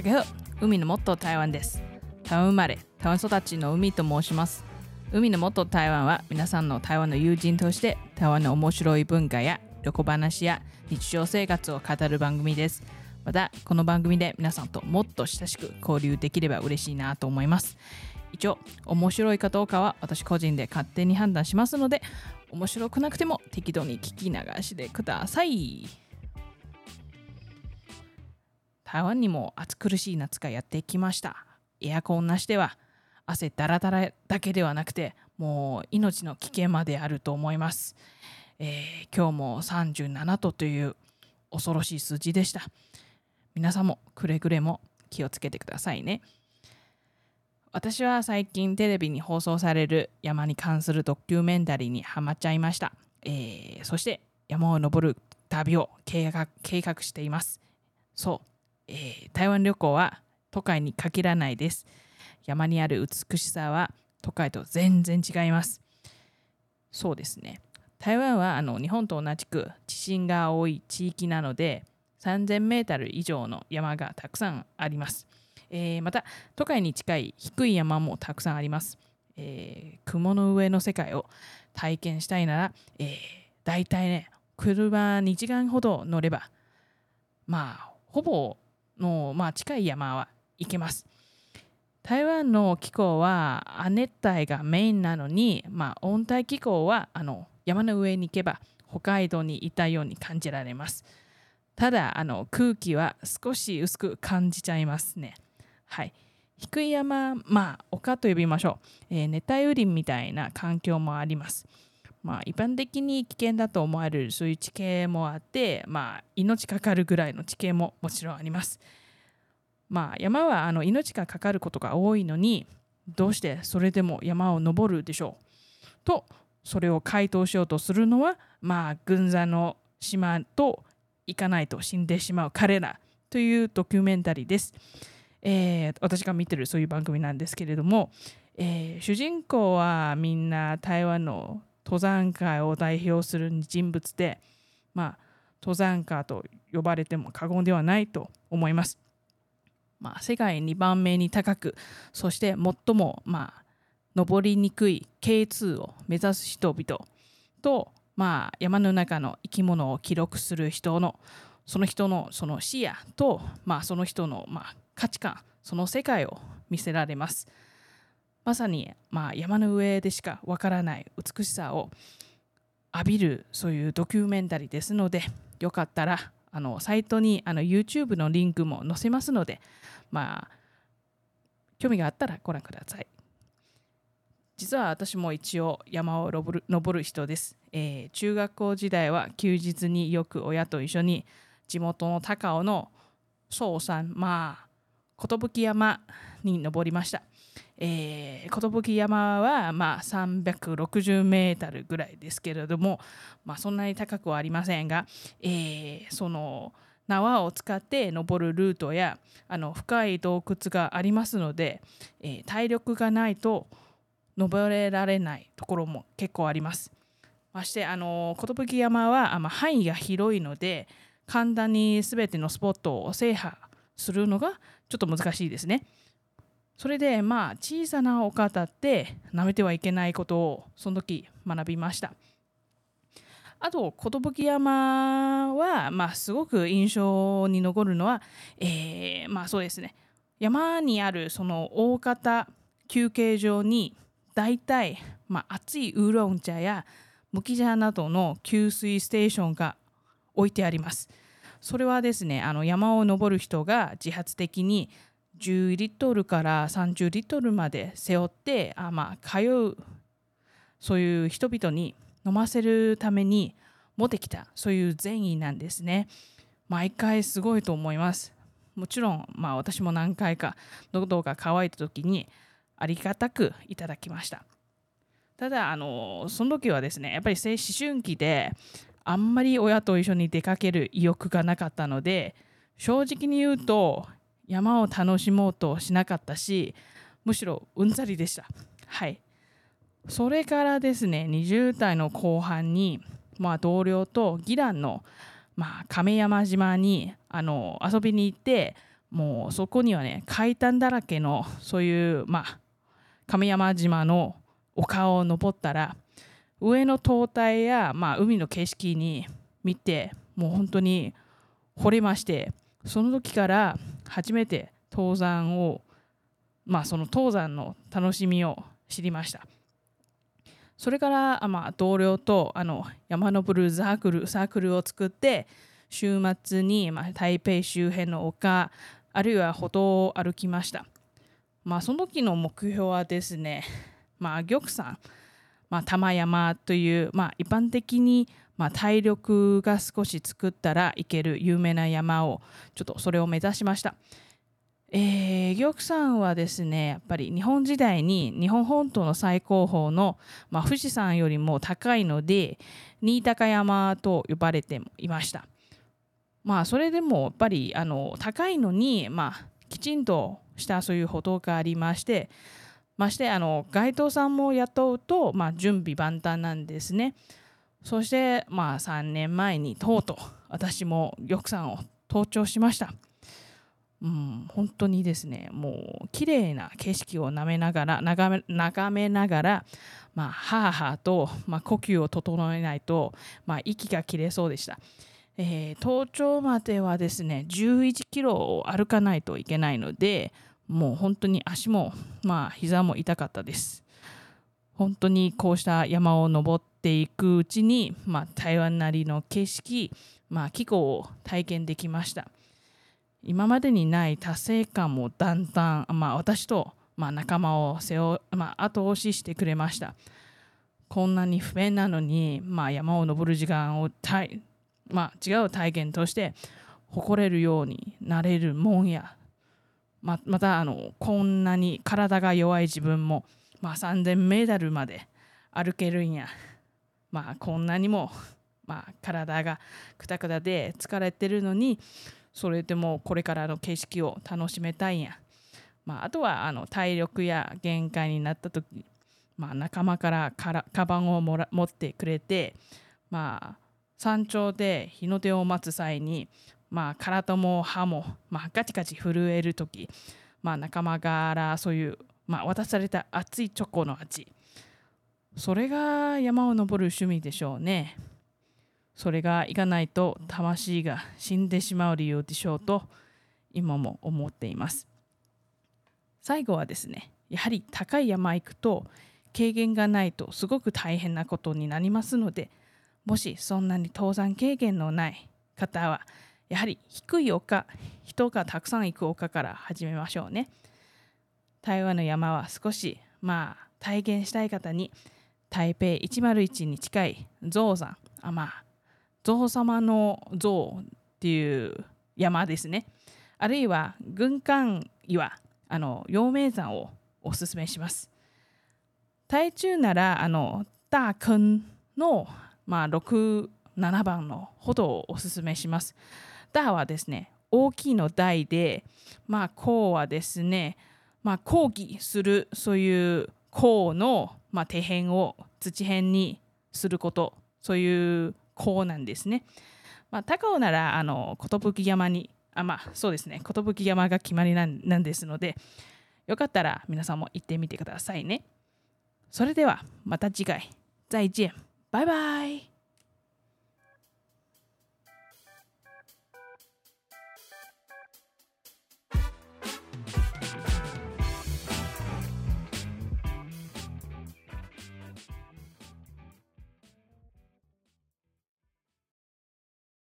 大家好海のもっと台湾です。台湾生まれ台湾育ちの海と申します。海のもっと台湾は皆さんの台湾の友人として台湾の面白い文化や旅行話や日常生活を語る番組です。またこの番組で皆さんともっと親しく交流できれば嬉しいなと思います。一応面白いかどうかは私個人で勝手に判断しますので面白くなくても適度に聞き流しでください。台湾にも暑苦しい夏がやってきました。エアコンなしでは汗だらだらだけではなくてもう命の危険まであると思います、えー、今日も37度という恐ろしい数字でした。皆さんもくれぐれも気をつけてくださいね。私は最近テレビに放送される山に関するドキュメンタリーにハマっちゃいました、えー、そして山を登る旅を計画計画しています。そう、えー、台湾旅行は都会に限らないです山にある美しさは都会と全然違いますそうですね台湾はあの日本と同じく地震が多い地域なので3000メートル以上の山がたくさんあります。えー、また都会に近い低い山もたくさんあります。えー、雲の上の世界を体験したいなら、えー、大体ね車2時間ほど乗ればまあほぼの、まあ、近い山は行けます。台湾の気候は亜熱帯がメインなのに、まあ、温帯気候はあの山の上に行けば北海道にいたように感じられます。ただあの空気は少し薄く感じちゃいますね。はい。低い山、まあ、丘と呼びましょう、えー、熱帯雨林みたいな環境もあります。まあ、一般的に危険だと思われるそういう地形もあって、まあ、命かかるぐらいの地形ももちろんあります。まあ、山はあの命がかかることが多いのに、どうしてそれでも山を登るでしょうと、それを回答しようとするのは、まあ、軍座の島と行かないと死んでしまう彼らというドキュメンタリーです。えー、私が見てるそういう番組なんですけれども、えー、主人公はみんな台湾の登山界を代表する人物で、まあ、登山家と呼ばれても過言ではないと思います。まあ、世界2番目に高くそして最も、まあ、登りにくい K2 を目指す人々とまあ、山の中の生き物を記録する人のその人のその視野と、まあ、その人の、まあ、価値観その世界を見せられますまさに、まあ、山の上でしかわからない美しさを浴びるそういうドキュメンタリーですのでよかったらあのサイトにあの YouTube のリンクも載せますのでまあ興味があったらご覧ください。実は私も一応山を登る登る人です、えー、中学校時代は休日によく親と一緒に地元の高尾の総山まあ寿山に登りました、えー、寿山はまあ360メートルぐらいですけれども、まあ、そんなに高くはありませんが、えー、その縄を使って登るルートやあの深い洞窟がありますので、えー、体力がないと登れられないところも結構あります。ましてあの寿山は、あ、範囲が広いので簡単に全てのスポットを制覇するのがちょっと難しいですね。それでまあ小さなお方って舐めてはいけないことをその時学びました。あと寿山は、まあ、すごく印象に残るのは、えー、まあそうですね山にあるその大型休憩場に大体、まあ、熱いウーロン茶や麦茶などの給水ステーションが置いてあります。それはですねあの山を登る人が自発的に10リットルから30リットルまで背負ってあ、まあ、通うそういう人々に飲ませるために持ってきたそういう善意なんですね。毎回すごいと思います。もちろん、まあ、私も何回か喉が渇いた時にありがたくいただきましたただあのその時はですねやっぱり思春期であんまり親と一緒に出かける意欲がなかったので正直に言うと山を楽しもうとしなかったしむしろうんざりでした。はい。それからですね20代の後半に、まあ、同僚と義蘭の、まあ、亀山島にあの遊びに行ってもうそこにはね階段だらけのそういうまあ亀山島の丘を登ったら上の灯台や、まあ、海の景色に見てもう本当に惚れましてその時から初めて登山をまあその登山の楽しみを知りました。それからまあ同僚とあの山登るサークルサークルを作って週末にまあ台北周辺の丘あるいは歩道を歩きました。まあその時の目標はですねまあ玉山まあ、玉山という、まあ、一般的に、まあ、体力が少し作ったらいける有名な山をちょっとそれを目指しました。えー、玉山はですねやっぱり日本時代に日本本島の最高峰の、まあ、富士山よりも高いので新高山と呼ばれていました。まあそれでもやっぱりあの高いのに、まあ、きちんとしたそういう歩道がありましてましてあの街頭さんも雇うと、まあ、準備万端なんですね。そして、まあ、3年前にとうとう私も玉山を登頂しました。うん、本当にですね、もう綺麗な景色を眺めながら、眺め眺めながら、まあ、はあはあと、まあ、呼吸を整えないと、まあ、息が切れそうでした。えー、登頂まではですね、11キロを歩かないといけないので、もう本当に足もまあ膝も痛かったです本当にこうした山を登っていくうちに、まあ、台湾なりの景色、まあ、気候を体験できました。今までにない達成感もだんだん、まあ、私と、まあ、仲間を背負、まあ、後押ししてくれました。こんなに不便なのに、まあ、山を登る時間をまあ、違う体験として誇れるようになれるもんや。ままたあのこんなに体が弱い自分も、まあ、3000メートルまで歩けるんや、まあ、こんなにも、まあ、体がくたくたで疲れてるのにそれでもこれからの景色を楽しめたいんや、まあ、あとはあの体力や限界になった時、まあ、仲間からからカバンをもら持ってくれて、まあ、山頂で日の出を待つ際にまあ、体も歯も、まあ、ガチガチ震える時、まあ、仲間からそういう、まあ、渡された熱いチョコの味。それが山を登る趣味でしょうね。それがいかないと魂が死んでしまう理由でしょうと今も思っています。最後はですねやはり高い山行くと経験がないとすごく大変なことになりますのでもしそんなに登山経験のない方はやはり低い丘人がたくさん行く丘から始めましょうね。台湾の山は少しまあ体験したい方に台北101に近い象山あまあ象様の象っていう山ですね。あるいは軍艦岩あの陽明山をおすすめします。台中ならあの大坑の、まあ、67番の歩道をおすすめします。ダはですね、大きいの大で、まあ、こうはですね、まあ、抗議する、そういうこうの、まあ、底辺を土辺にすること、そういうこうなんですね。まあ、高尾なら、あの、寿山に、あ、まあ、そうですね、寿山が決まりなんなんですので、よかったら皆さんも行ってみてくださいね。それでは、また次回。再见。バイバイ。